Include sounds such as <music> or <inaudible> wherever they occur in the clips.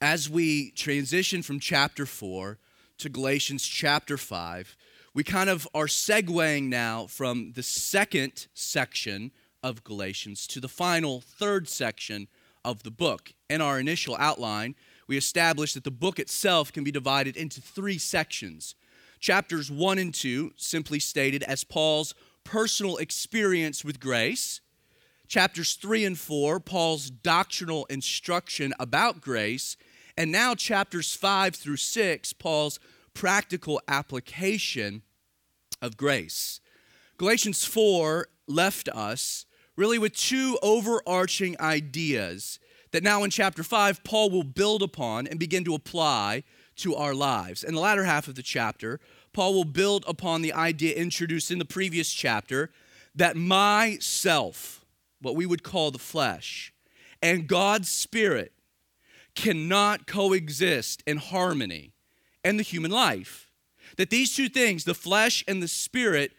as we transition from chapter 4 to Galatians chapter 5, we kind of are segueing now from the second section of Galatians to the final third section of the book. In our initial outline, we established that the book itself can be divided into three sections. Chapters 1 and 2, simply stated as Paul's personal experience with grace. Chapters 3 and 4, Paul's doctrinal instruction about grace. And now, chapters 5 through 6, Paul's practical application of grace. Galatians 4 left us really with two overarching ideas that now in chapter 5, Paul will build upon and begin to apply to our lives. In the latter half of the chapter, Paul will build upon the idea introduced in the previous chapter that myself, what we would call the flesh, and God's Spirit cannot coexist in harmony in the human life. That these two things, the flesh and the spirit,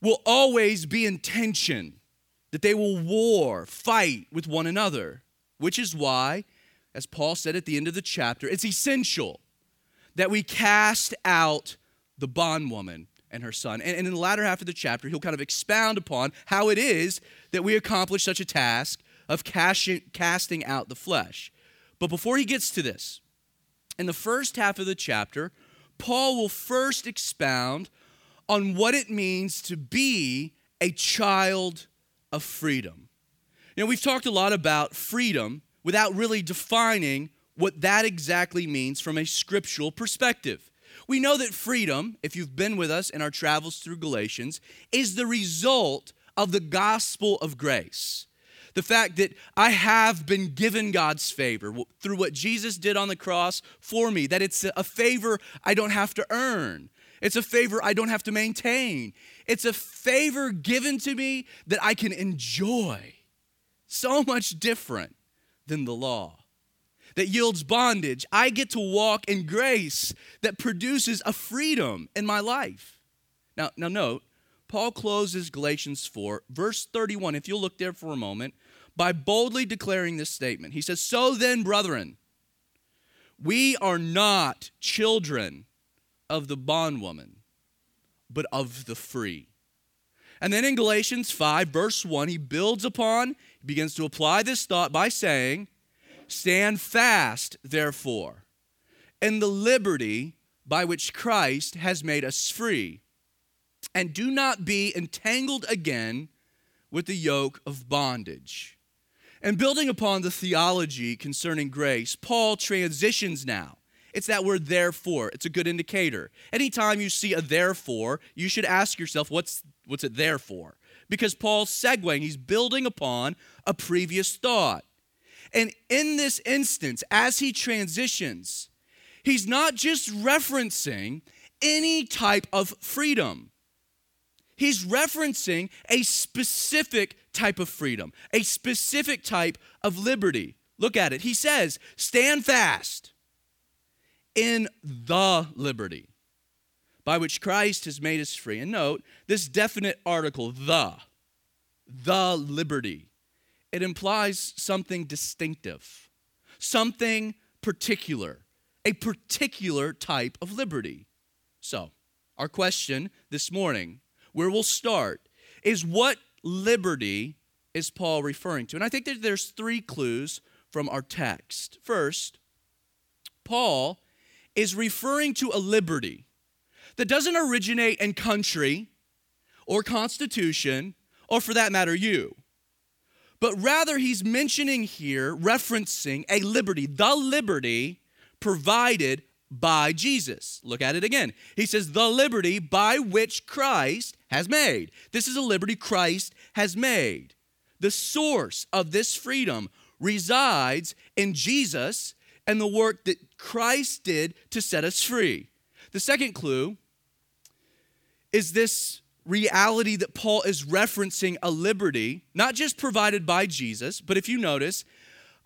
will always be in tension, that they will war, fight with one another, which is why, as Paul said at the end of the chapter, it's essential that we cast out the bondwoman and her son. And, and in the latter half of the chapter, he'll kind of expound upon how it is that we accomplish such a task of casting, casting out the flesh. But before he gets to this, in the first half of the chapter, Paul will first expound on what it means to be a child of freedom. You know, we've talked a lot about freedom without really defining what that exactly means from a scriptural perspective. We know that freedom, if you've been with us in our travels through Galatians, is the result of the gospel of grace the fact that I have been given God's favor through what Jesus did on the cross for me, that it's a favor I don't have to earn. It's a favor I don't have to maintain. It's a favor given to me that I can enjoy. So much different than the law that yields bondage. I get to walk in grace that produces a freedom in my life. Now, now note, Paul closes Galatians 4, verse 31. If you'll look there for a moment, by boldly declaring this statement. He says, So then, brethren, we are not children of the bondwoman, but of the free. And then in Galatians 5, verse 1, he builds upon, he begins to apply this thought by saying, Stand fast, therefore, in the liberty by which Christ has made us free, and do not be entangled again with the yoke of bondage. And building upon the theology concerning grace, Paul transitions now. It's that word therefore. It's a good indicator. Anytime you see a therefore, you should ask yourself, what's, what's it there for? Because Paul's segueing, he's building upon a previous thought. And in this instance, as he transitions, he's not just referencing any type of freedom. He's referencing a specific type of freedom, a specific type of liberty. Look at it. He says, Stand fast in the liberty by which Christ has made us free. And note this definite article, the, the liberty. It implies something distinctive, something particular, a particular type of liberty. So, our question this morning, where we'll start, is what liberty is Paul referring to? And I think that there's three clues from our text. First, Paul is referring to a liberty that doesn't originate in country or constitution, or for that matter, you. But rather, he's mentioning here, referencing a liberty, the liberty provided by Jesus. Look at it again. He says, the liberty by which Christ has made. This is a liberty Christ has made. The source of this freedom resides in Jesus and the work that Christ did to set us free. The second clue is this reality that Paul is referencing a liberty, not just provided by Jesus, but if you notice,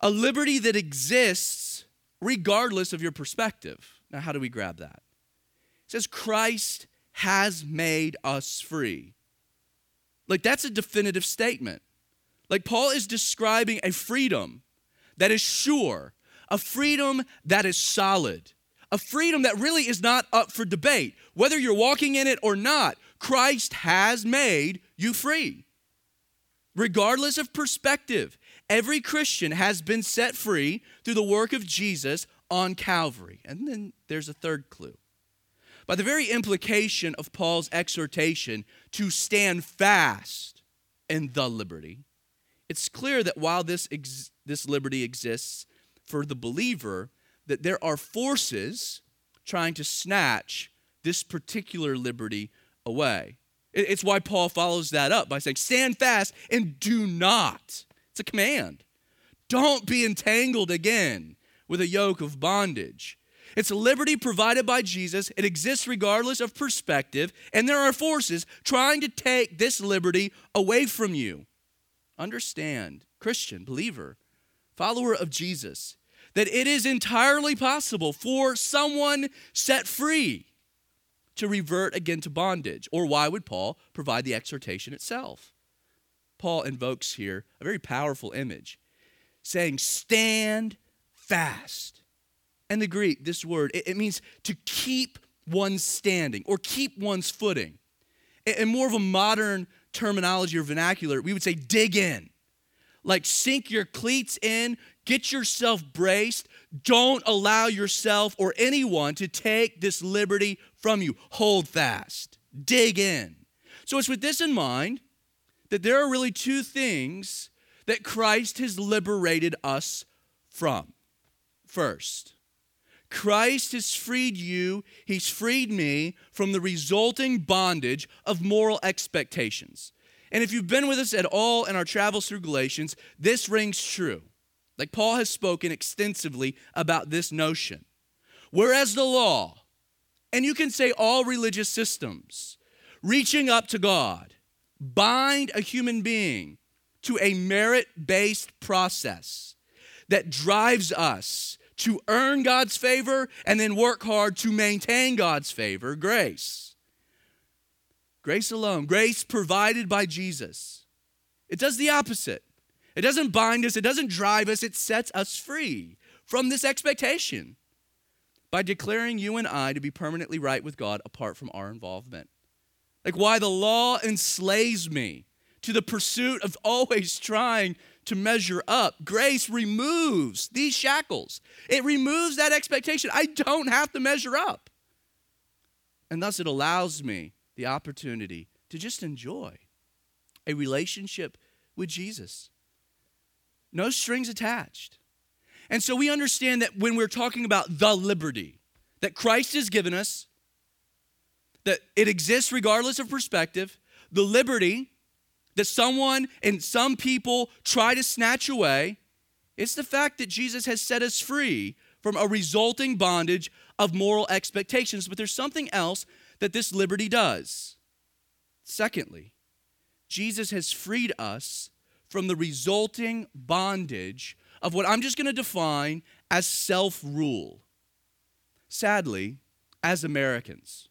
a liberty that exists regardless of your perspective. Now, how do we grab that? It says, Christ has made us free. Like, that's a definitive statement. Like, Paul is describing a freedom that is sure, a freedom that is solid, a freedom that really is not up for debate. Whether you're walking in it or not, Christ has made you free. Regardless of perspective, every Christian has been set free through the work of Jesus on Calvary. And then there's a third clue. By the very implication of Paul's exhortation to stand fast in the liberty, it's clear that while this, ex- this liberty exists for the believer, that there are forces trying to snatch this particular liberty away. It's why Paul follows that up by saying, Stand fast and do not. It's a command. Don't be entangled again with a yoke of bondage. It's liberty provided by Jesus. It exists regardless of perspective, and there are forces trying to take this liberty away from you. Understand, Christian, believer, follower of Jesus, that it is entirely possible for someone set free to revert again to bondage. Or why would Paul provide the exhortation itself? Paul invokes here a very powerful image, saying, Stand fast. And the Greek, this word, it, means to keep one standing or keep one's footing. In more of a modern terminology or vernacular, we would say dig in. Like sink your cleats in, get yourself braced. Don't allow yourself or anyone to take this liberty from you. Hold fast, dig in. So it's with this in mind that there are really two things that Christ has liberated us from. First, Christ has freed you, He's freed me from the resulting bondage of moral expectations. And if you've been with us at all in our travels through Galatians, this rings true. Like Paul has spoken extensively about this notion. Whereas the law, and you can say all religious systems, reaching up to God, bind a human being to a merit based process that drives us to earn God's favor and then work hard to maintain God's favor, grace. Grace alone, grace provided by Jesus. It does the opposite. It doesn't bind us, it doesn't drive us, it sets us free from this expectation by declaring you and I to be permanently right with God apart from our involvement. Like why the law enslaves me to the pursuit of always trying to measure up. Grace removes these shackles, it removes that expectation. I don't have to measure up. And thus, it allows me the opportunity to just enjoy a relationship with Jesus. No strings attached. And so we understand that when we're talking about the liberty that Christ has given us, that it exists regardless of perspective, the liberty that someone and some people try to snatch away, it's the fact that Jesus has set us free from a resulting bondage of moral expectations. But there's something else that this liberty does. Secondly, Jesus has freed us from the resulting bondage of what I'm just going to define as self rule. Sadly, as Americans,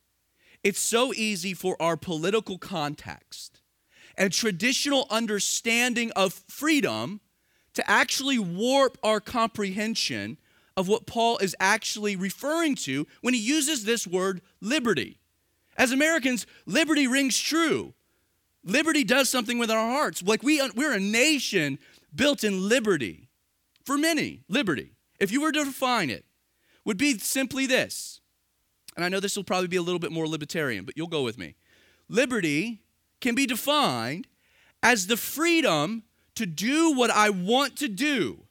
it's so easy for our political context and traditional understanding of freedom to actually warp our comprehension of what Paul is actually referring to when he uses this word liberty. As Americans, liberty rings true. Liberty does something with our hearts. Like we, we're a nation built in liberty. For many, liberty, if you were to define it, would be simply this. And I know this will probably be a little bit more libertarian, but you'll go with me. Liberty can be defined as the freedom to do what I want to do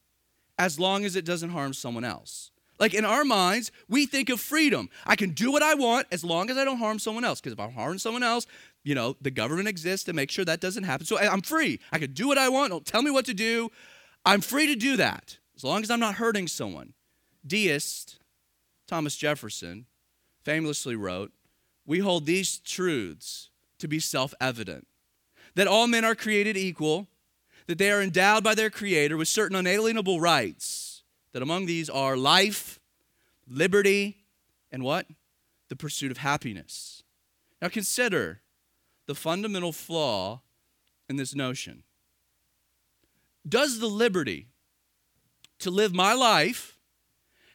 as long as it doesn't harm someone else. Like in our minds, we think of freedom. I can do what I want as long as I don't harm someone else. Because if I harm someone else, you know, the government exists to make sure that doesn't happen. So I'm free. I can do what I want. Don't tell me what to do. I'm free to do that as long as I'm not hurting someone. Deist Thomas Jefferson famously wrote, We hold these truths to be self evident that all men are created equal, that they are endowed by their Creator with certain unalienable rights, that among these are life, liberty, and what? The pursuit of happiness. Now consider the fundamental flaw in this notion. Does the liberty to live my life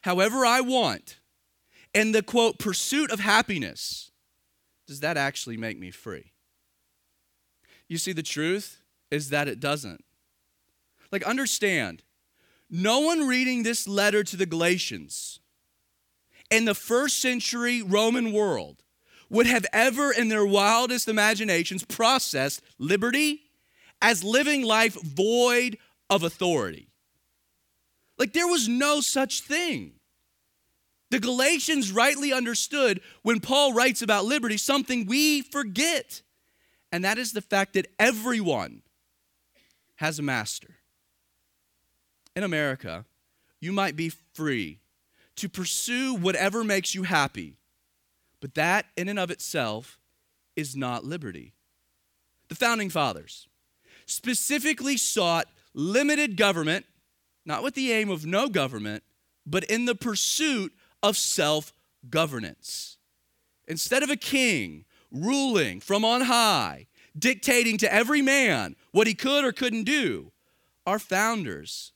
however I want in the quote pursuit of happiness, does that actually make me free? You see, the truth is that it doesn't. Like, understand, no one reading this letter to the Galatians in the first century Roman world would have ever, in their wildest imaginations, processed liberty as living life void of authority. Like, there was no such thing. The Galatians rightly understood when Paul writes about liberty something we forget, and that is the fact that everyone has a master. In America, you might be free to pursue whatever makes you happy, but that in and of itself is not liberty. The founding fathers specifically sought limited government, not with the aim of no government, but in the pursuit of self governance. Instead of a king ruling from on high, dictating to every man what he could or couldn't do, our founders,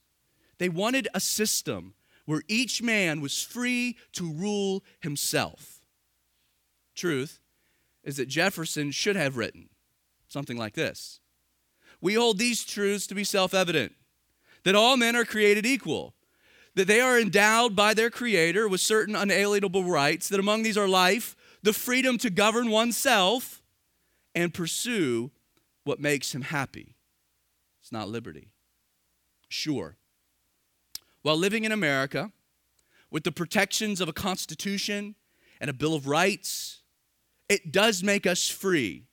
they wanted a system where each man was free to rule himself. Truth is that Jefferson should have written something like this We hold these truths to be self evident that all men are created equal, that they are endowed by their Creator with certain unalienable rights, that among these are life, the freedom to govern oneself, and pursue what makes him happy. It's not liberty. Sure. While living in America, with the protections of a Constitution and a Bill of Rights, it does make us free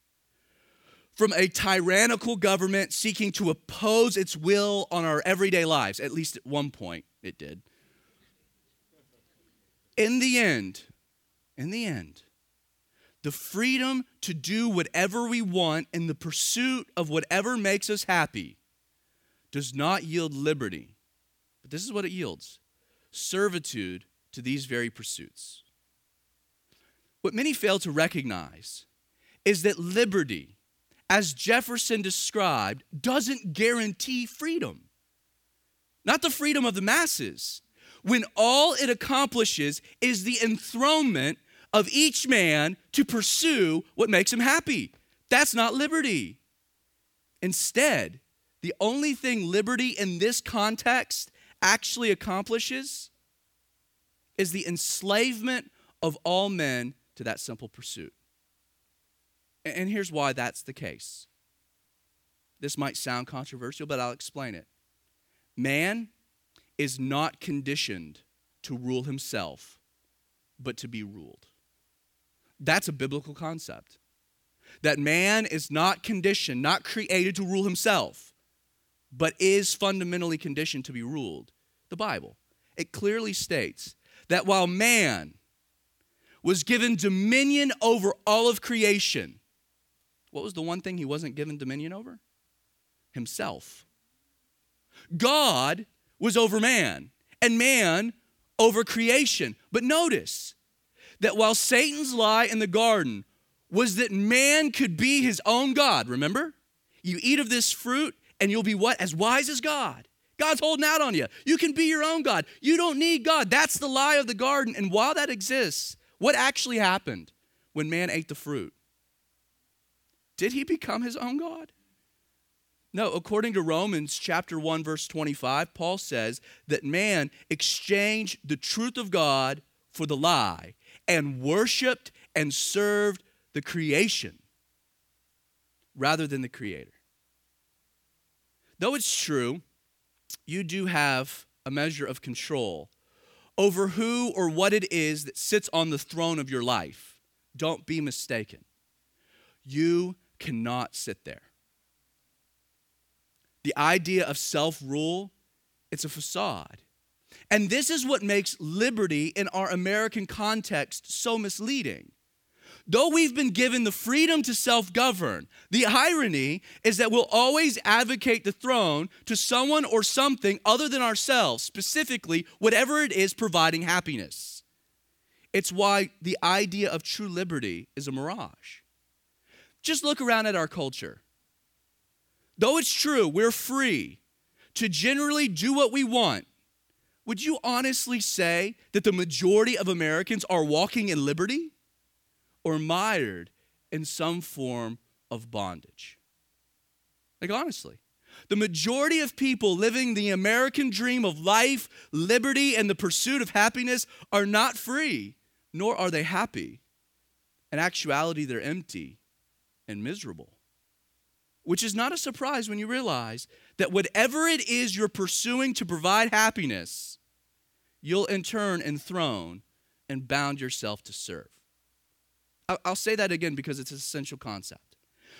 from a tyrannical government seeking to oppose its will on our everyday lives. At least at one point, it did. In the end, in the end, the freedom to do whatever we want in the pursuit of whatever makes us happy does not yield liberty. But this is what it yields servitude to these very pursuits. What many fail to recognize is that liberty as Jefferson described, doesn't guarantee freedom. Not the freedom of the masses, when all it accomplishes is the enthronement of each man to pursue what makes him happy. That's not liberty. Instead, the only thing liberty in this context actually accomplishes is the enslavement of all men to that simple pursuit. And here's why that's the case. This might sound controversial, but I'll explain it. Man is not conditioned to rule himself, but to be ruled. That's a biblical concept. That man is not conditioned, not created to rule himself, but is fundamentally conditioned to be ruled. The Bible. It clearly states that while man was given dominion over all of creation, what was the one thing he wasn't given dominion over? Himself. God was over man, and man over creation. But notice that while Satan's lie in the garden was that man could be his own God, remember? You eat of this fruit, and you'll be what? As wise as God. God's holding out on you. You can be your own God. You don't need God. That's the lie of the garden. And while that exists, what actually happened when man ate the fruit? Did he become his own God? No, according to Romans chapter 1 verse 25, Paul says that man exchanged the truth of God for the lie and worshiped and served the creation rather than the creator. Though it's true, you do have a measure of control over who or what it is that sits on the throne of your life. Don't be mistaken. You cannot sit there. The idea of self rule, it's a facade. And this is what makes liberty in our American context so misleading. Though we've been given the freedom to self govern, the irony is that we'll always advocate the throne to someone or something other than ourselves, specifically, whatever it is providing happiness. It's why the idea of true liberty is a mirage. Just look around at our culture. Though it's true, we're free to generally do what we want, would you honestly say that the majority of Americans are walking in liberty or mired in some form of bondage? Like, honestly. The majority of people living the American dream of life, liberty, and the pursuit of happiness are not free, nor are they happy. In actuality, they're empty and miserable. Which is not a surprise when you realize that whatever it is you're pursuing to provide happiness, you'll in turn enthrone and bound yourself to serve. I'll say that again because it's an essential concept.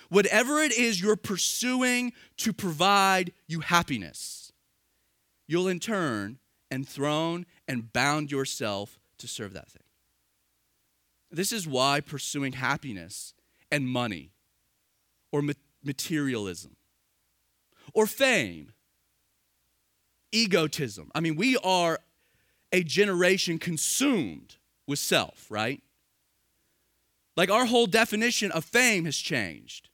Whatever it is you're pursuing to provide you happiness, you'll in turn enthrone and bound yourself to serve that thing. This is why pursuing happiness and money or materialism or fame, egotism. I mean, we are a generation consumed with self, right? Like our whole definition of fame has changed.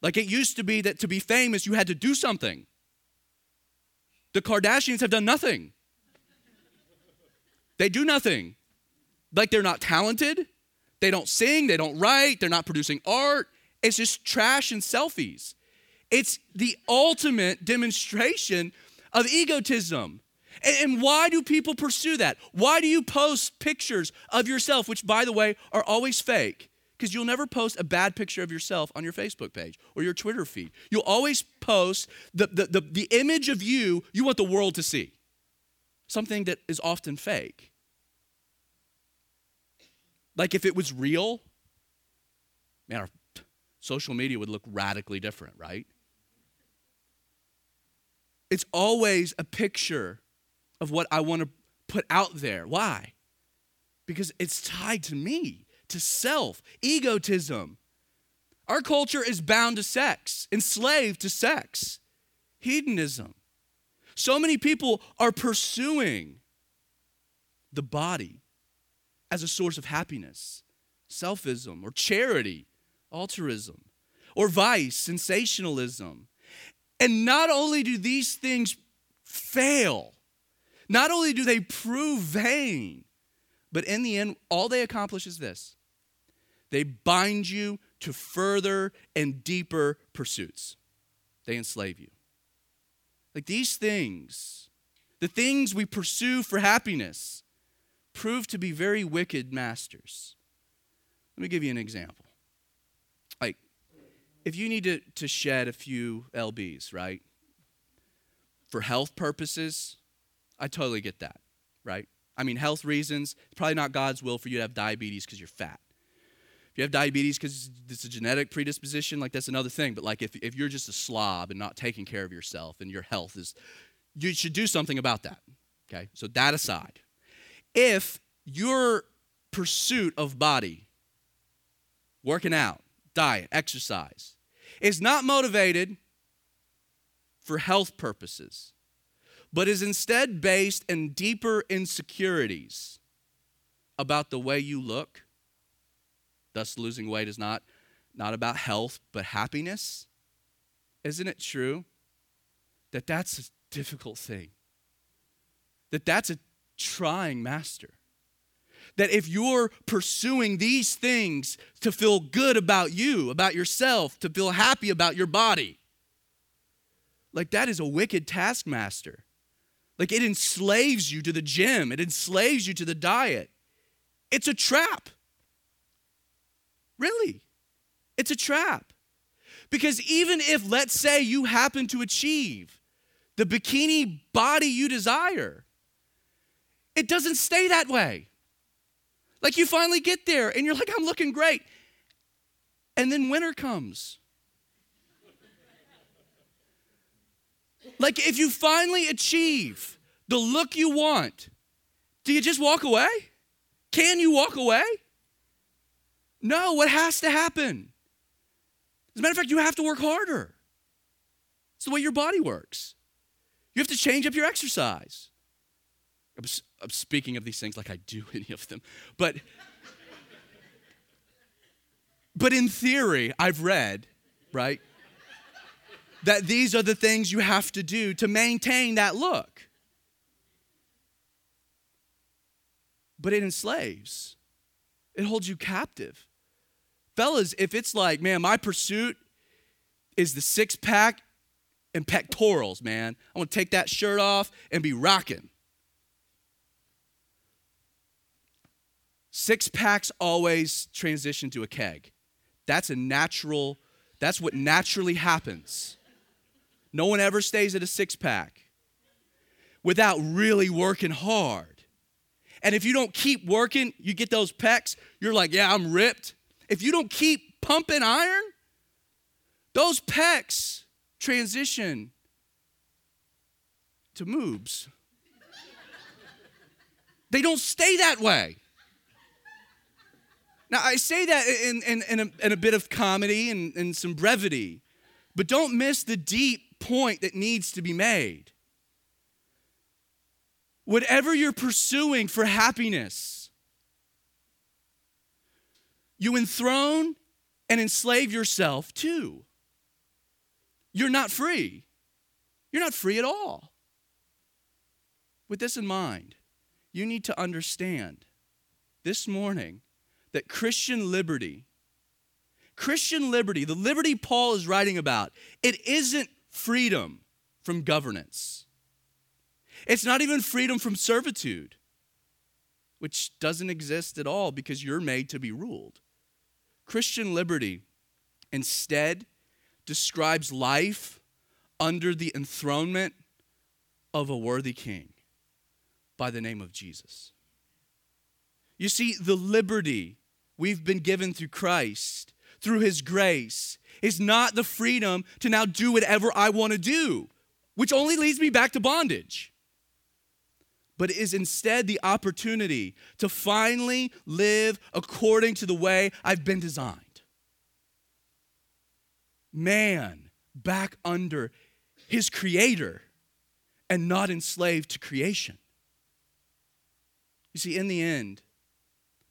Like it used to be that to be famous, you had to do something. The Kardashians have done nothing. They do nothing. Like they're not talented, they don't sing, they don't write, they're not producing art. It's just trash and selfies. It's the ultimate demonstration of egotism. And, why do people pursue that? Why do you post pictures of yourself, which, by the way, are always fake? Because you'll never post a bad picture of yourself on your Facebook page or your Twitter feed. You'll always post the, the, the, the image of you you want the world to see, something that is often fake. Like if it was real, man, our social media would look radically different, right? It's always a picture of what I want to put out there. Why? Because it's tied to me, to self, egotism. Our culture is bound to sex, enslaved to sex, hedonism. So many people are pursuing the body as a source of happiness, selfism, or charity, altruism, or vice, sensationalism. And not only do these things fail, not only do they prove vain, but in the end, all they accomplish is this they bind you to further and deeper pursuits, they enslave you. Like these things, the things we pursue for happiness, prove to be very wicked masters. Let me give you an example. If you need to, to shed a few LBs, right? For health purposes, I totally get that, right? I mean, health reasons, it's probably not God's will for you to have diabetes because you're fat. If you have diabetes because it's a genetic predisposition, like that's another thing. But like if, if you're just a slob and not taking care of yourself and your health is, you should do something about that. Okay? So that aside. If your pursuit of body, working out, diet, exercise, is not motivated for health purposes, but is instead based in deeper insecurities about the way you look. Thus, losing weight is not, not about health, but happiness. Isn't it true that that's a difficult thing? That that's a trying master. That if you're pursuing these things to feel good about you, about yourself, to feel happy about your body, like that is a wicked taskmaster. Like it enslaves you to the gym, it enslaves you to the diet. It's a trap. Really, it's a trap. Because even if, let's say, you happen to achieve the bikini body you desire, it doesn't stay that way. Like you finally get there and you're like, I'm looking great. And then winter comes. Like if you finally achieve the look you want, do you just walk away? Can you walk away? No, what has to happen? As a matter of fact, you have to work harder. It's the way your body works. You have to change up your exercise. I'm, speaking of these things like I do <laughs> any of them. But but in theory, I've read, right? that these are the things you have to do to maintain that look. but it enslaves, it holds you captive. Fellas, if it's like, man, my pursuit is the six pack and pectorals, man, I want to take that shirt off and be rocking. Six packs always transition to a keg. That's a natural, that's what naturally happens. No one ever stays at a six pack without really working hard. And if you don't keep working, you get those pecs, you're like, yeah, I'm ripped. If you don't keep pumping iron, those pecs transition to moobs. they don't stay that way. Now, I say that in, in, in, a, in a bit of comedy and, and some brevity, but don't miss the deep point that needs to be made. Whatever you're pursuing for happiness, you enthrone and enslave yourself too. You're not free. You're not free at all. With this in mind, you need to understand this morning that Christian liberty, Christian liberty, the liberty Paul is writing about, it isn't freedom from governance. It's not even freedom from servitude, which doesn't exist at all because you're made to be ruled. Christian liberty instead describes life under the enthronement of a worthy king by the name of Jesus. You see, the liberty we've been given through Christ, through His grace, is not the freedom to now do whatever I want to do, which only leads me back to bondage, but is instead the opportunity to finally live according to the way I've been designed. Man back under his creator and not enslaved to creation. You see, in the end,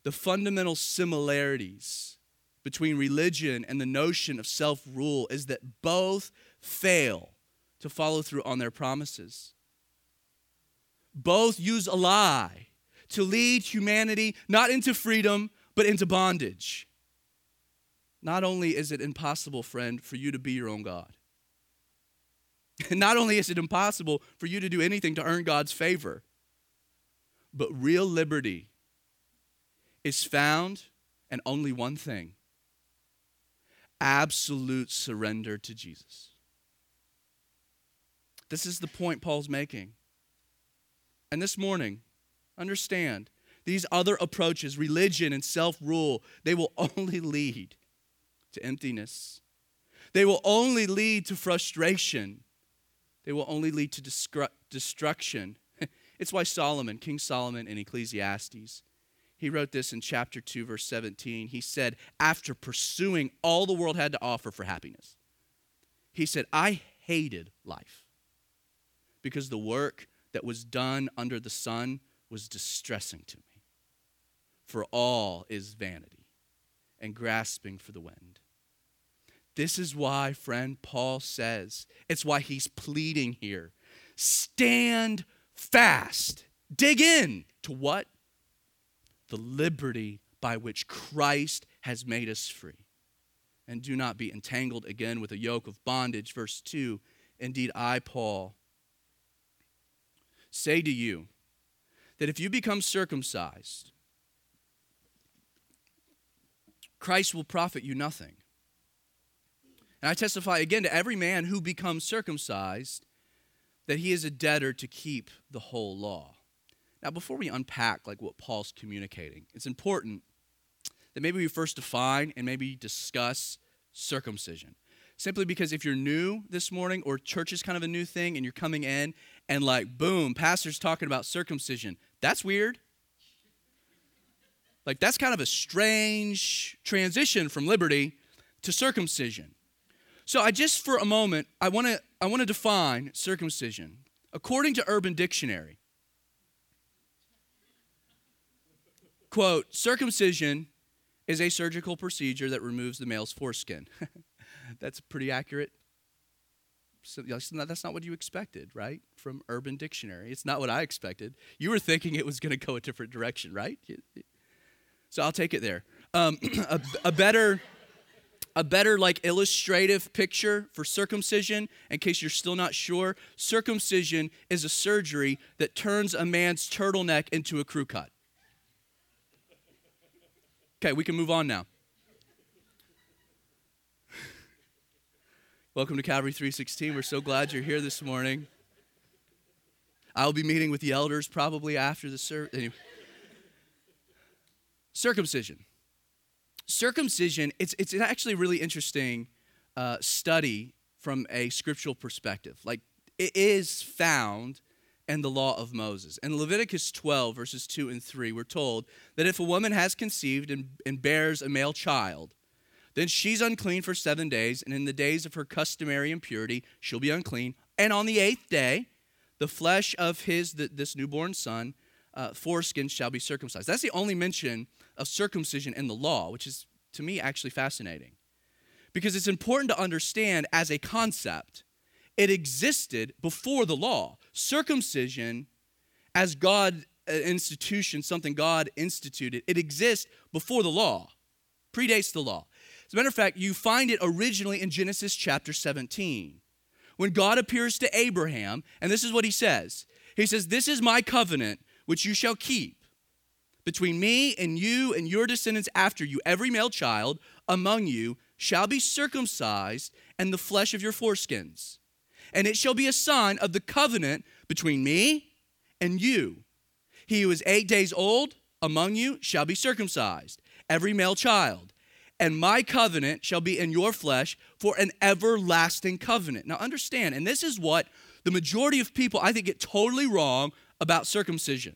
the fundamental similarities between religion and the notion of self rule is that both fail to follow through on their promises. Both use a lie to lead humanity not into freedom, but into bondage. Not only is it impossible, friend, for you to be your own God, <laughs> not only is it impossible for you to do anything to earn God's favor, but real liberty is found in only one thing absolute surrender to Jesus. This is the point Paul's making. And this morning, understand these other approaches, religion and self rule, they will <laughs> only lead to emptiness. They will only lead to frustration. They will only lead to destruction. <laughs> it's why Solomon, King Solomon in Ecclesiastes, he wrote this in chapter 2, verse 17. He said, after pursuing all the world had to offer for happiness, he said, I hated life because the work that was done under the sun was distressing to me. For all is vanity and grasping for the wind. This is why, friend, Paul says, it's why he's pleading here stand fast. Dig in to what? The liberty by which Christ has made us free. And do not be entangled again with a yoke of bondage. Verse 2 Indeed, I, Paul, say to you that if you become circumcised, Christ will profit you nothing. And I testify again to every man who becomes circumcised that he is a debtor to keep the whole law. Now, before we unpack like what Paul's communicating, it's important that maybe we first define and maybe discuss circumcision. Simply because if you're new this morning or church is kind of a new thing and you're coming in and like boom, pastor's talking about circumcision, that's weird. Like that's kind of a strange transition from liberty to circumcision. So I just for a moment I want to I want to define circumcision. According to Urban Dictionary, Quote Circumcision is a surgical procedure that removes the male's foreskin. <laughs> That's pretty accurate. So that's not what you expected, right? From Urban Dictionary. It's not what I expected. You were thinking it was going to go a different direction, right? So I'll take it there. Um, <clears throat> a, a better a better like illustrative picture for circumcision in case you're still not sure circumcision is a surgery that turns a man's turtleneck into a crew cut okay we can move on now <laughs> welcome to calvary 316 we're so glad you're here this morning i'll be meeting with the elders probably after the service anyway. circumcision circumcision, it's, it's actually really interesting uh, study from a scriptural perspective. Like, it is found in the law of Moses. In Leviticus 12, verses 2 and 3, we're told that if a woman has conceived and, and bears a male child, then she's unclean for seven days, and in the days of her customary impurity, she'll be unclean. And on the eighth day, the flesh of his, this newborn son, uh, foreskin shall be circumcised. That's the only mention of circumcision in the law, which is to me actually fascinating. Because it's important to understand as a concept, it existed before the law. Circumcision, as God uh, institution, something God instituted, it exists before the law, predates the law. As a matter of fact, you find it originally in Genesis chapter 17. When God appears to Abraham, and this is what he says He says, This is my covenant which you shall keep between me and you and your descendants after you, every male child among you shall be circumcised, and the flesh of your foreskins. And it shall be a sign of the covenant between me and you. He who is eight days old among you shall be circumcised, every male child. And my covenant shall be in your flesh for an everlasting covenant. Now, understand, and this is what the majority of people, I think, get totally wrong about circumcision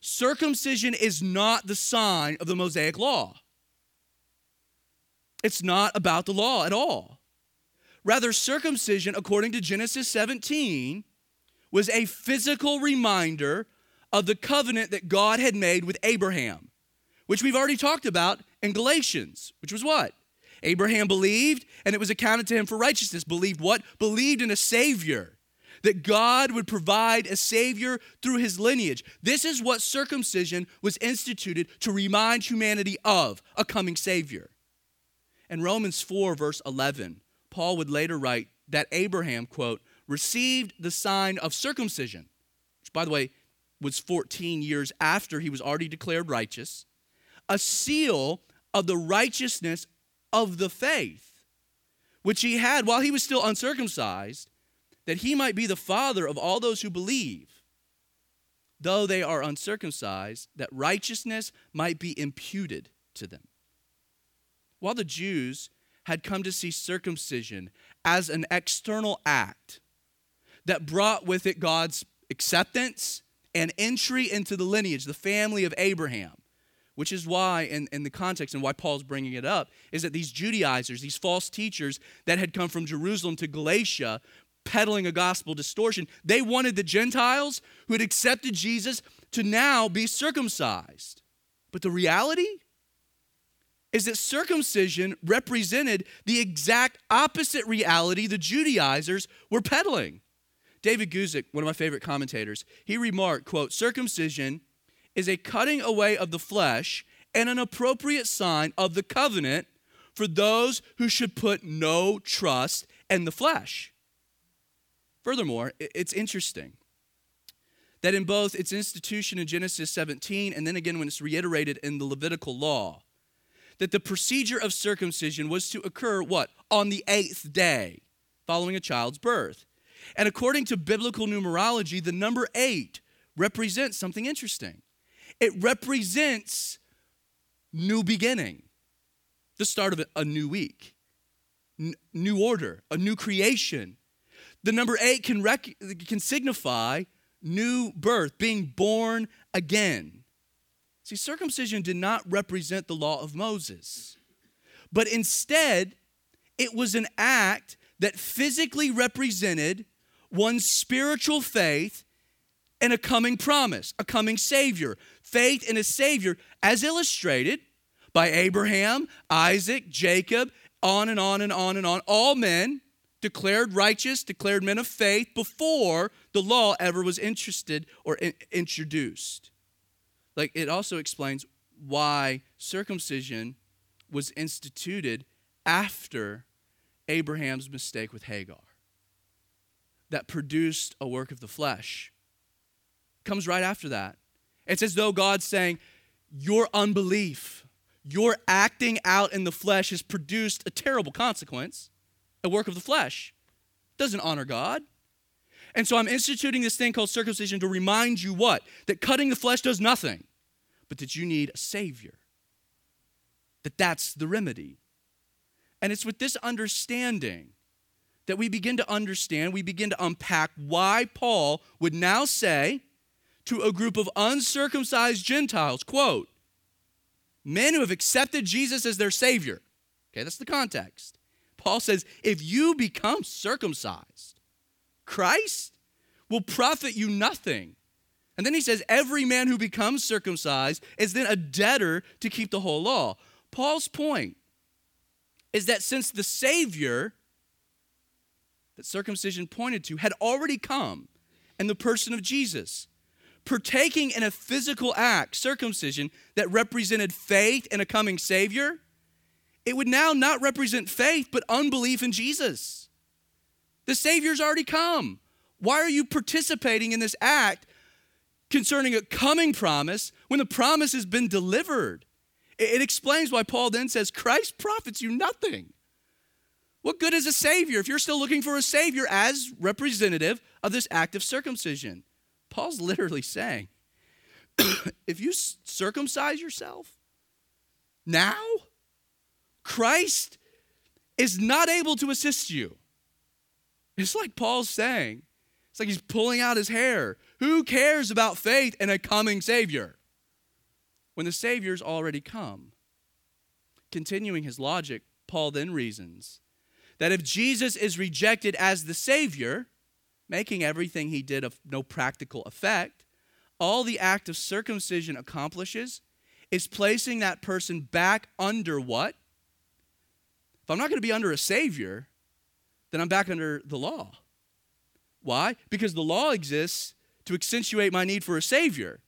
circumcision is not the sign of the Mosaic law. It's not about the law at all. Rather, circumcision, according to Genesis 17, was a physical reminder of the covenant that God had made with Abraham, which we've already talked about in Galatians, which was what? Abraham believed, and it was accounted to him for righteousness. Believed what? Believed in a Savior that God would provide a Savior through his lineage. This is what circumcision was instituted to remind humanity of a coming Savior. In Romans 4, verse 11, Paul would later write that Abraham, quote, received the sign of circumcision, which, by the way, was 14 years after he was already declared righteous, a seal of the righteousness of the faith, which he had while he was still uncircumcised that he might be the father of all those who believe, though they are uncircumcised, that righteousness might be imputed to them. While the Jews had come to see circumcision as an external act that brought with it God's acceptance and entry into the lineage, the family of Abraham, which is why, in, in the context and why Paul's bringing it up, is that these Judaizers, these false teachers that had come from Jerusalem to Galatia, peddling a gospel distortion. They wanted the Gentiles who had accepted Jesus to now be circumcised. But the reality is that circumcision represented the exact opposite reality the Judaizers were peddling. David Guzik, one of my favorite commentators, he remarked, quote, circumcision is a cutting away of the flesh and an appropriate sign of the covenant for those who should put no trust in the flesh. Furthermore, it's interesting that in both its institution in Genesis 17 and then again when it's reiterated in the Levitical law, that the procedure of circumcision was to occur what? On the eighth day following a child's birth. And according to biblical numerology, the number eight represents something interesting. It represents new beginning, the start of a new week, N- new order, a new creation, the number eight can, rec- can signify new birth, being born again. See, circumcision did not represent the law of Moses, but instead, it was an act that physically represented one's spiritual faith and a coming promise, a coming Savior. Faith in a Savior, as illustrated by Abraham, Isaac, Jacob, on and on and on and on, all men declared righteous, declared men of faith before the law ever was interested or in- introduced. Like it also explains why circumcision was instituted after Abraham's mistake with Hagar that produced a work of the flesh. Comes right after that. It's as though God's saying, Your unbelief, your acting out in the flesh has produced a terrible consequence, a work of the flesh. Doesn't honor God. And so I'm instituting this thing called circumcision to remind you what? That cutting the flesh does nothing, but that you need a Savior. That that's the remedy. And it's with this understanding that we begin to understand, we begin to unpack why Paul would now say to a group of uncircumcised Gentiles, quote, men who have accepted Jesus as their Savior. Okay, that's the context. Paul says, if you become circumcised, Christ will profit you nothing. And then he says, every man who becomes circumcised is then a debtor to keep the whole law. Paul's point is that since the Savior that circumcision pointed to had already come in the person of Jesus, partaking in a physical act, circumcision, that represented faith in a coming Savior, it would now not represent faith, but unbelief in Jesus. The Savior's already come. Why are you participating in this act concerning a coming promise when the promise has been delivered? It explains why Paul then says Christ profits you nothing. What good is a Savior if you're still looking for a Savior as representative of this act of circumcision? Paul's literally saying, <coughs> if you circumcise yourself now, Christ is not able to assist you. It's like Paul's saying, it's like he's pulling out his hair. Who cares about faith in a coming Savior when the Savior's already come? Continuing his logic, Paul then reasons that if Jesus is rejected as the Savior, making everything he did of no practical effect, all the act of circumcision accomplishes is placing that person back under what? If I'm not going to be under a Savior, then I'm back under the law. Why? Because the law exists to accentuate my need for a Savior.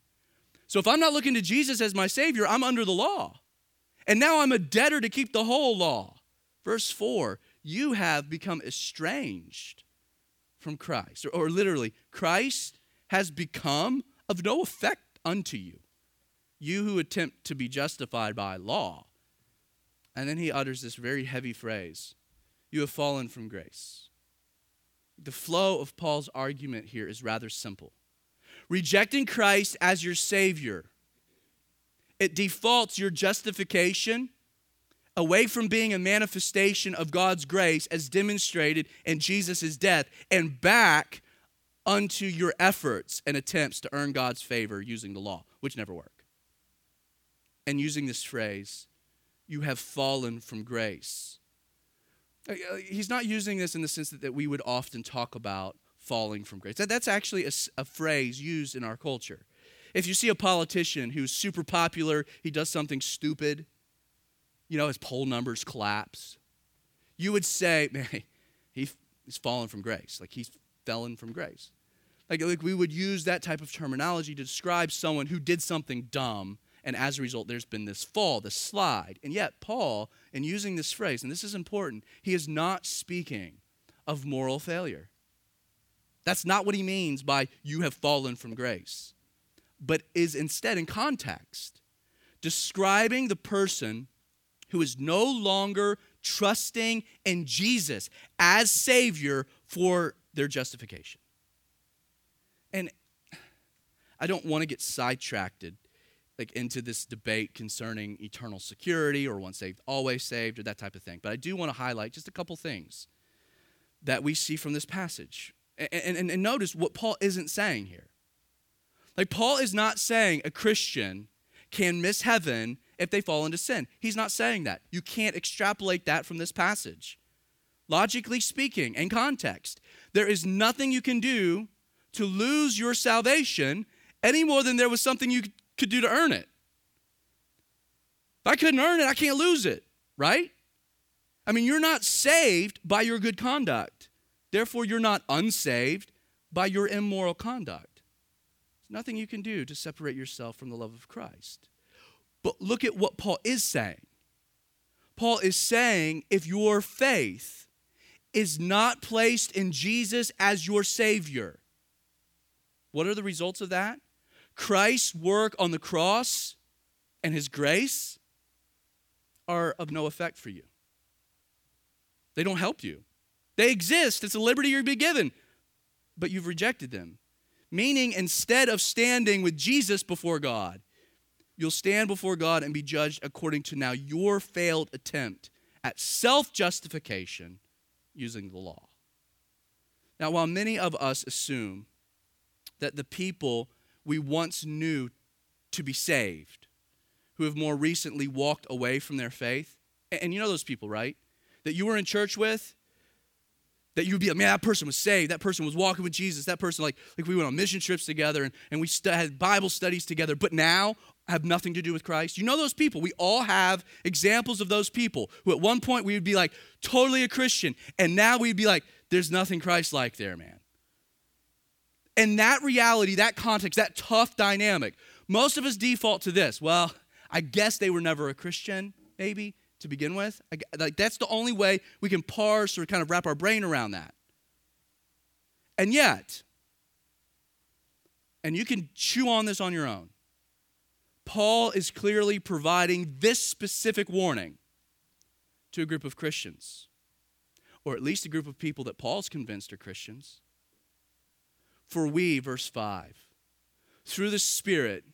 So if I'm not looking to Jesus as my Savior, I'm under the law. And now I'm a debtor to keep the whole law. Verse 4 you have become estranged from Christ. Or, or, literally, Christ has become of no effect unto you. You who attempt to be justified by law. And then he utters this very heavy phrase You have fallen from grace. The flow of Paul's argument here is rather simple. Rejecting Christ as your Savior, it defaults your justification away from being a manifestation of God's grace as demonstrated in Jesus' death and back unto your efforts and attempts to earn God's favor using the law, which never work. And using this phrase, you have fallen from grace. Uh, uh, he's not using this in the sense that, that we would often talk about falling from grace. That, that's actually a, a phrase used in our culture. If you see a politician who's super popular, he does something stupid, you know, his poll numbers collapse, you would say, <laughs> man, he, he's fallen from grace. Like he's fallen from grace. Like, like we would use that type of terminology to describe someone who did something dumb, and as a result, there's been this fall, this slide. And yet, Paul, in using this phrase, and this is important, he is not speaking of moral failure. That's not what he means by you have fallen from grace, but is instead in context describing the person who is no longer trusting in Jesus as Savior for their justification. And I don't want to get sidetracked like into this debate concerning eternal security or once saved, always saved, or that type of thing. But I do want to highlight just a couple things that we see from this passage. And, and, and notice what Paul isn't saying here. Like, Paul is not saying a Christian can miss heaven if they fall into sin. He's not saying that. You can't extrapolate that from this passage. Logically speaking, in context, there is nothing you can do to lose your salvation any more than there was something you could do to earn it. If I couldn't earn it, I can't lose it, right? I mean, you're not saved by your good conduct. Therefore, you're not unsaved by your immoral conduct. There's nothing you can do to separate yourself from the love of Christ. But look at what Paul is saying. Paul is saying if your faith is not placed in Jesus as your Savior, what are the results of that? Christ's work on the cross and his grace are of no effect for you. They don't help you. They exist, it's a liberty you're to be given, but you've rejected them. Meaning, instead of standing with Jesus before God, you'll stand before God and be judged according to now your failed attempt at self justification using the law. Now, while many of us assume that the people we once knew to be saved, who have more recently walked away from their faith, and you know those people, right? That you were in church with, that you'd be like, man, that person was saved. That person was walking with Jesus. That person, like, like we went on mission trips together and, and we st- had Bible studies together. But now have nothing to do with Christ. You know those people. We all have examples of those people who at one point we would be like totally a Christian, and now we'd be like, there's nothing Christ like there, man. And that reality, that context, that tough dynamic, most of us default to this. Well, I guess they were never a Christian, maybe, to begin with. Like that's the only way we can parse or kind of wrap our brain around that. And yet, and you can chew on this on your own. Paul is clearly providing this specific warning to a group of Christians, or at least a group of people that Paul's convinced are Christians. For we, verse 5, through the Spirit,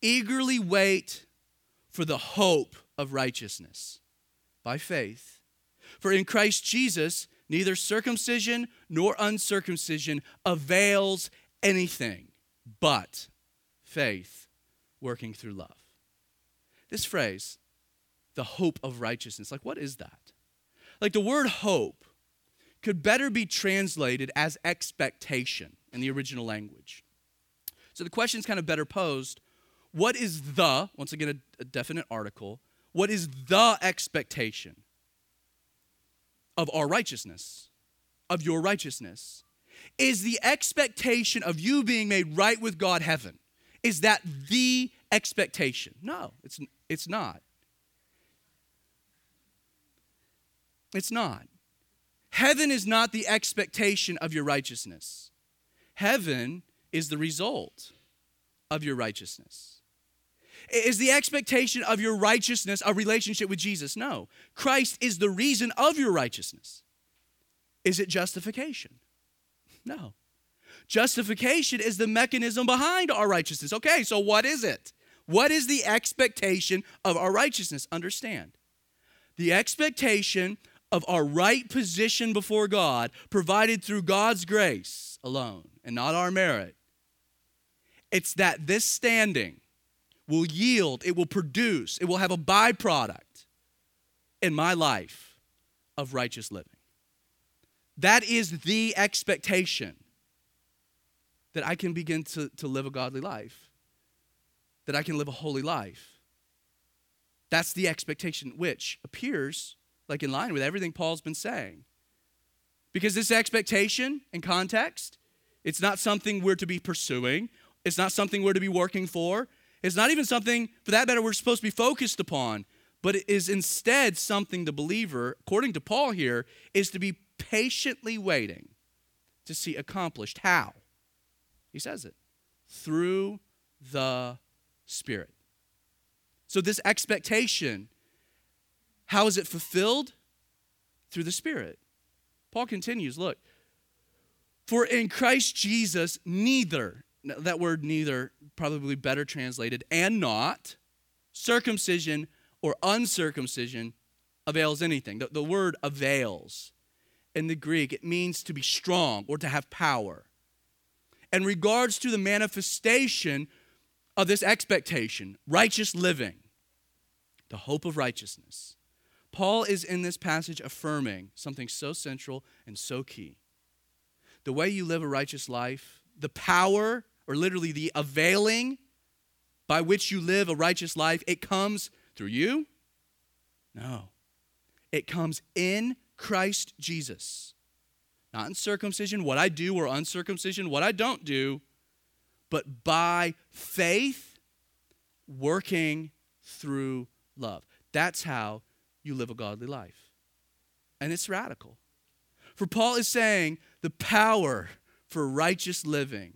eagerly wait for the hope of righteousness by faith. For in Christ Jesus, neither circumcision nor uncircumcision avails anything but faith working through love. This phrase, the hope of righteousness, like what is that? Like the word hope could better be translated as expectation in the original language. So the question is kind of better posed what is the, once again, a, a definite article, what is the expectation of our righteousness, of your righteousness? Is the expectation of you being made right with God heaven? Is that the expectation? No, it's, it's not. It's not. Heaven is not the expectation of your righteousness. Heaven is the result of your righteousness. Is the expectation of your righteousness a relationship with Jesus? No. Christ is the reason of your righteousness. Is it justification? No. Justification is the mechanism behind our righteousness. Okay, so what is it? What is the expectation of our righteousness? Understand. The expectation of our right position before God, provided through God's grace alone and not our merit, it's that this standing will yield, it will produce, it will have a byproduct in my life of righteous living. That is the expectation that I can begin to, to live a godly life, that I can live a holy life. That's the expectation, which appears like in line with everything Paul's been saying. Because this expectation and context, it's not something we're to be pursuing, it's not something we're to be working for, it's not even something, for that matter, we're supposed to be focused upon, but it is instead something the believer, according to Paul here, is to be patiently waiting to see accomplished. How? He says it through the Spirit. So, this expectation, how is it fulfilled? Through the Spirit. Paul continues look, for in Christ Jesus, neither, that word neither, probably better translated, and not, circumcision or uncircumcision avails anything. The, the word avails in the Greek, it means to be strong or to have power in regards to the manifestation of this expectation, righteous living, the hope of righteousness. Paul is in this passage affirming something so central and so key. The way you live a righteous life, the power, or literally the availing by which you live a righteous life, it comes through you? No. it comes in Christ Jesus. Not in circumcision, what I do, or uncircumcision, what I don't do, but by faith working through love. That's how you live a godly life. And it's radical. For Paul is saying the power for righteous living,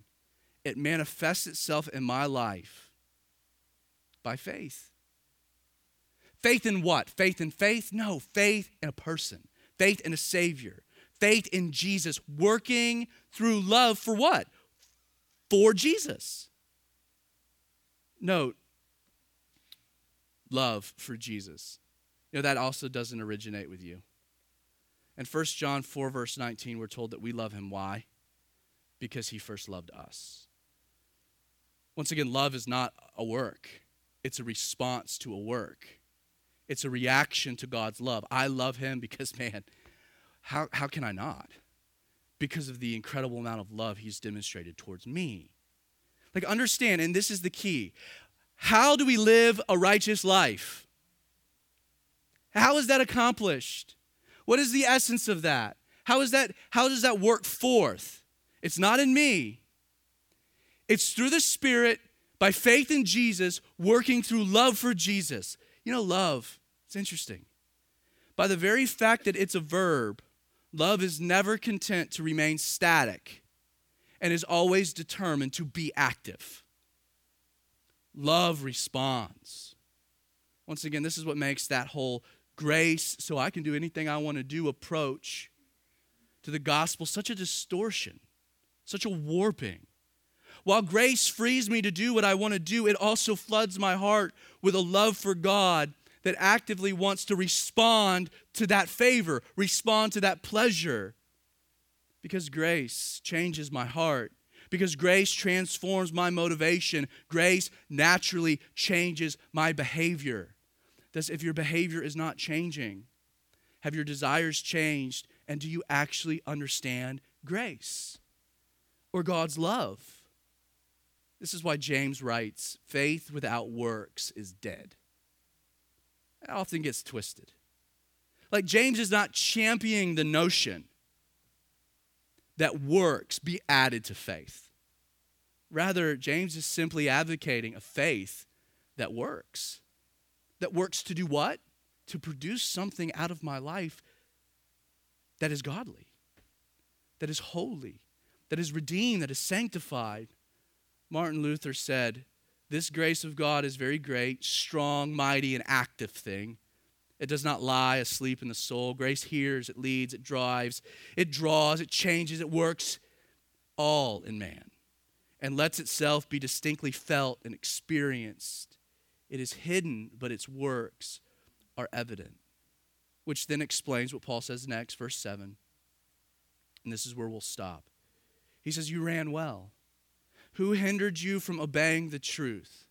it manifests itself in my life by faith. Faith in what? Faith in faith? No, faith in a person, faith in a Savior, faith in Jesus, working through love for what? For Jesus. Note, love for Jesus. Know, that also doesn't originate with you. In 1 John 4, verse 19, we're told that we love him. Why? Because he first loved us. Once again, love is not a work, it's a response to a work. It's a reaction to God's love. I love him because, <laughs> man, how, how can I not? Because of the incredible amount of love he's demonstrated towards me. Like, understand, and this is the key how do we live a righteous life? How is that accomplished? What is the essence of that? How is that how does that work forth? It's not in me. It's through the Spirit by faith in Jesus working through love for Jesus. You know, love, it's interesting. By the very fact that it's a verb, love is never content to remain static and is always determined to be active. Love responds. Once again, this is what makes that whole grace, so I can do anything I want to do approach to the gospel such a distortion, such a warping. While grace frees me to do what I want to do, it also floods my heart with a love for God that actively wants to respond to that favor, respond to that pleasure. Because grace changes my heart. Because grace transforms my motivation. Grace naturally changes my behavior. Thus, if your behavior is not changing, have your desires changed? And do you actually understand grace or God's love? This is why James writes faith without works is dead. It often gets twisted. Like James is not championing the notion that works be added to faith. Rather, James is simply advocating a faith that works. That works to do what? To produce something out of my life that is godly, that is holy, that is redeemed, that is sanctified, Martin Luther said, This grace of God is very great, strong, mighty, and active thing. It does not lie asleep in the soul. Grace hears, it leads, it drives, it draws, it changes, it works all in man and lets itself be distinctly felt and experienced. It is hidden, but its works are evident. Which then explains what Paul says next, verse 7. And this is where we'll stop. He says, You ran well. Who hindered you from obeying the truth?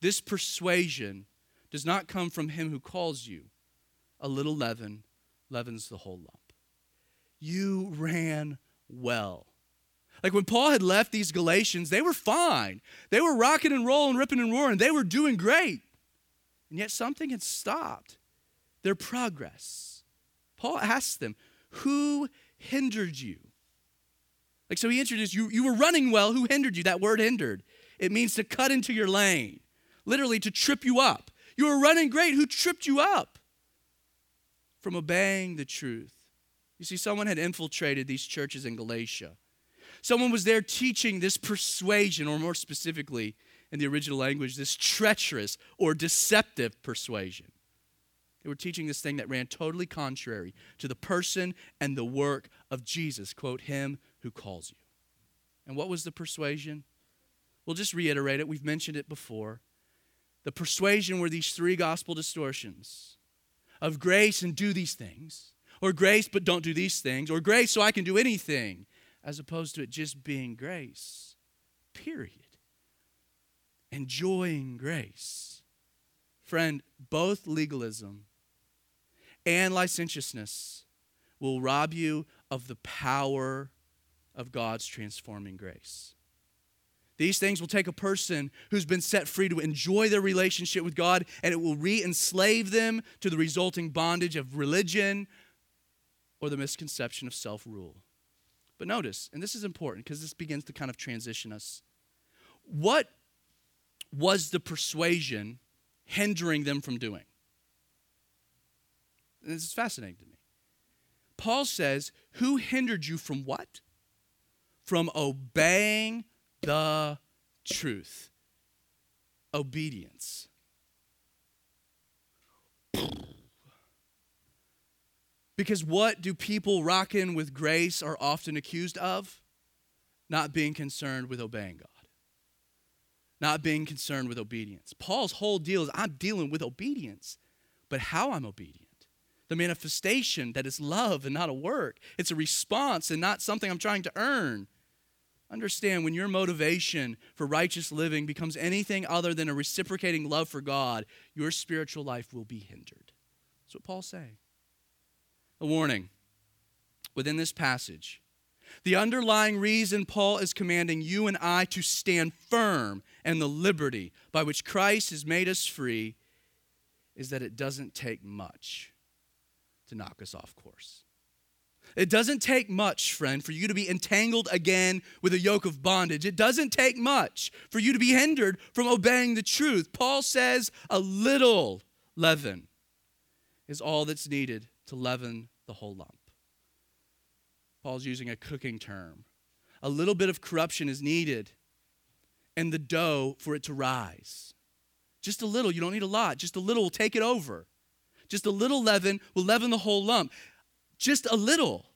This persuasion does not come from him who calls you. A little leaven leavens the whole lump. You ran well. Like when Paul had left these Galatians, they were fine. They were rocking and rolling, ripping and roaring. They were doing great. And yet something had stopped their progress. Paul asked them, Who hindered you? Like, so he introduced you, you were running well. Who hindered you? That word hindered. It means to cut into your lane, literally to trip you up. You were running great. Who tripped you up from obeying the truth? You see, someone had infiltrated these churches in Galatia. Someone was there teaching this persuasion, or more specifically, in the original language, this treacherous or deceptive persuasion. They were teaching this thing that ran totally contrary to the person and the work of Jesus. Quote, Him who calls you. And what was the persuasion? We'll just reiterate it. We've mentioned it before. The persuasion were these three gospel distortions of grace and do these things, or grace but don't do these things, or grace so I can do anything, as opposed to it just being grace, period. Enjoying grace. Friend, both legalism and licentiousness will rob you of the power of God's transforming grace. These things will take a person who's been set free to enjoy their relationship with God, and it will re enslave them to the resulting bondage of religion or the misconception of self rule. But notice, and this is important because this begins to kind of transition us. What was the persuasion hindering them from doing? And this is fascinating to me. Paul says, Who hindered you from what? From obeying the truth. Obedience. Because what do people rocking with grace are often accused of? Not being concerned with obeying God, not being concerned with obedience. Paul's whole deal is I'm dealing with obedience, but how I'm obedient. The manifestation that is love and not a work. It's a response and not something I'm trying to earn. Understand when your motivation for righteous living becomes anything other than a reciprocating love for God, your spiritual life will be hindered. That's what Paul's saying. A warning within this passage. The underlying reason Paul is commanding you and I to stand firm in the liberty by which Christ has made us free is that it doesn't take much to knock us off course. It doesn't take much, friend, for you to be entangled again with a yoke of bondage. It doesn't take much for you to be hindered from obeying the truth. Paul says a little leaven is all that's needed to leaven the whole lump. Paul's using a cooking term. A little bit of corruption is needed and the dough for it to rise. Just a little, you don't need a lot. Just a little will take it over. Just a little leaven will leaven the whole lump just a little.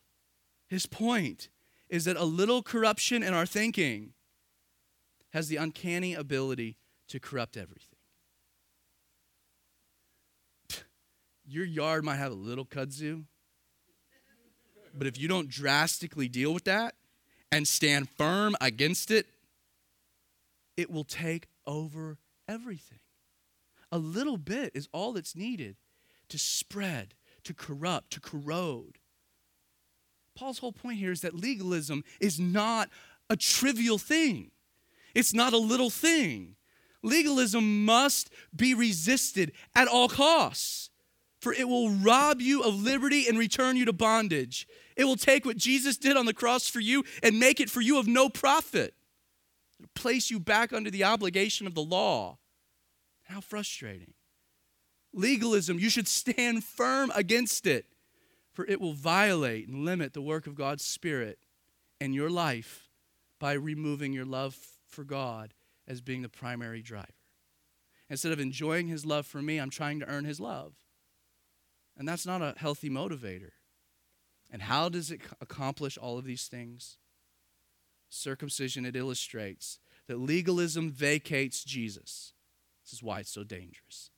His point is that a little corruption in our thinking has the uncanny ability to corrupt everything. Your yard might have a little kudzu, but if you don't drastically deal with that and stand firm against it, it will take over everything. A little bit is all that's needed to spread to corrupt, to corrode. Paul's whole point here is that legalism is not a trivial thing, it's not a little thing. Legalism must be resisted at all costs, for it will rob you of liberty and return you to bondage. It will take what Jesus did on the cross for you and make it for you of no profit. It'll place you back under the obligation of the law. How frustrating legalism, you should stand firm against it, for it will violate and limit the work of God's Spirit in your life by removing your love for God as being the primary driver. Instead of enjoying His love for me, I'm trying to earn His love. And that's not a healthy motivator. And how does it accomplish all of these things? Circumcision, it illustrates that legalism vacates Jesus. This is why it's so dangerous.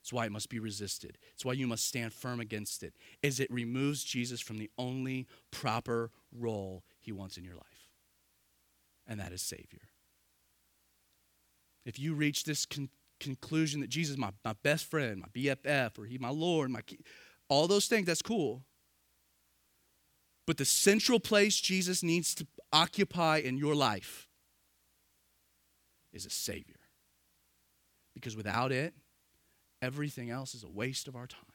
It's why it must be resisted. It's why you must stand firm against it. Is it removes Jesus from the only proper role he wants in your life. And that is savior. If you reach this con- conclusion that Jesus is my, my best friend, my BFF, or he my Lord, my all those things, that's cool. But the central place Jesus needs to occupy in your life is a Savior. Because without it, Everything else is a waste of our time.